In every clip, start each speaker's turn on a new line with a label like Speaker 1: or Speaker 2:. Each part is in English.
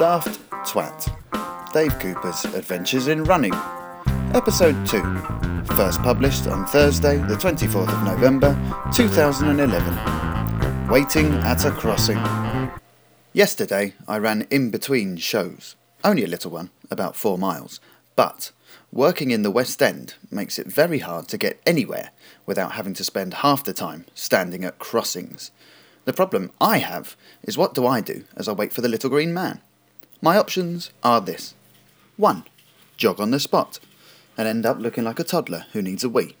Speaker 1: Daft Twat Dave Cooper's Adventures in Running, Episode 2, first published on Thursday, the 24th of November 2011. Waiting at a Crossing. Yesterday I ran in between shows, only a little one, about four miles, but working in the West End makes it very hard to get anywhere without having to spend half the time standing at crossings. The problem I have is what do I do as I wait for the little green man? My options are this 1. Jog on the spot and end up looking like a toddler who needs a wee.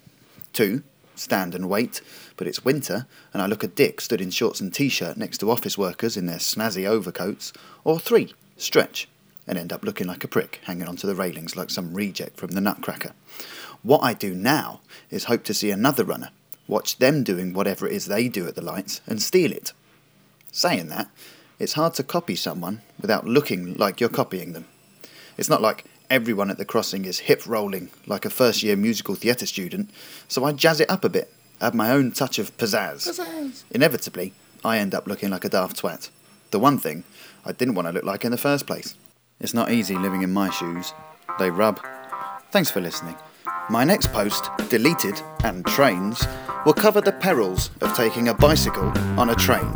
Speaker 1: 2. Stand and wait, but it's winter and I look a dick stood in shorts and t shirt next to office workers in their snazzy overcoats. Or 3. Stretch and end up looking like a prick hanging onto the railings like some reject from the Nutcracker. What I do now is hope to see another runner watch them doing whatever it is they do at the lights, and steal it. Saying that, it's hard to copy someone without looking like you're copying them. It's not like everyone at the crossing is hip rolling like a first year musical theatre student, so I jazz it up a bit, add my own touch of pizzazz.
Speaker 2: Pizzazz.
Speaker 1: Inevitably, I end up looking like a daft twat. The one thing I didn't want to look like in the first place. It's not easy living in my shoes. They rub. Thanks for listening. My next post, deleted and trains, will cover the perils of taking a bicycle on a train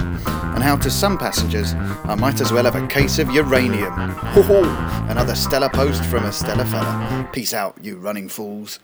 Speaker 1: and how to some passengers I might as well have a case of uranium. Ho ho! Another stellar post from a stellar fella. Peace out, you running fools.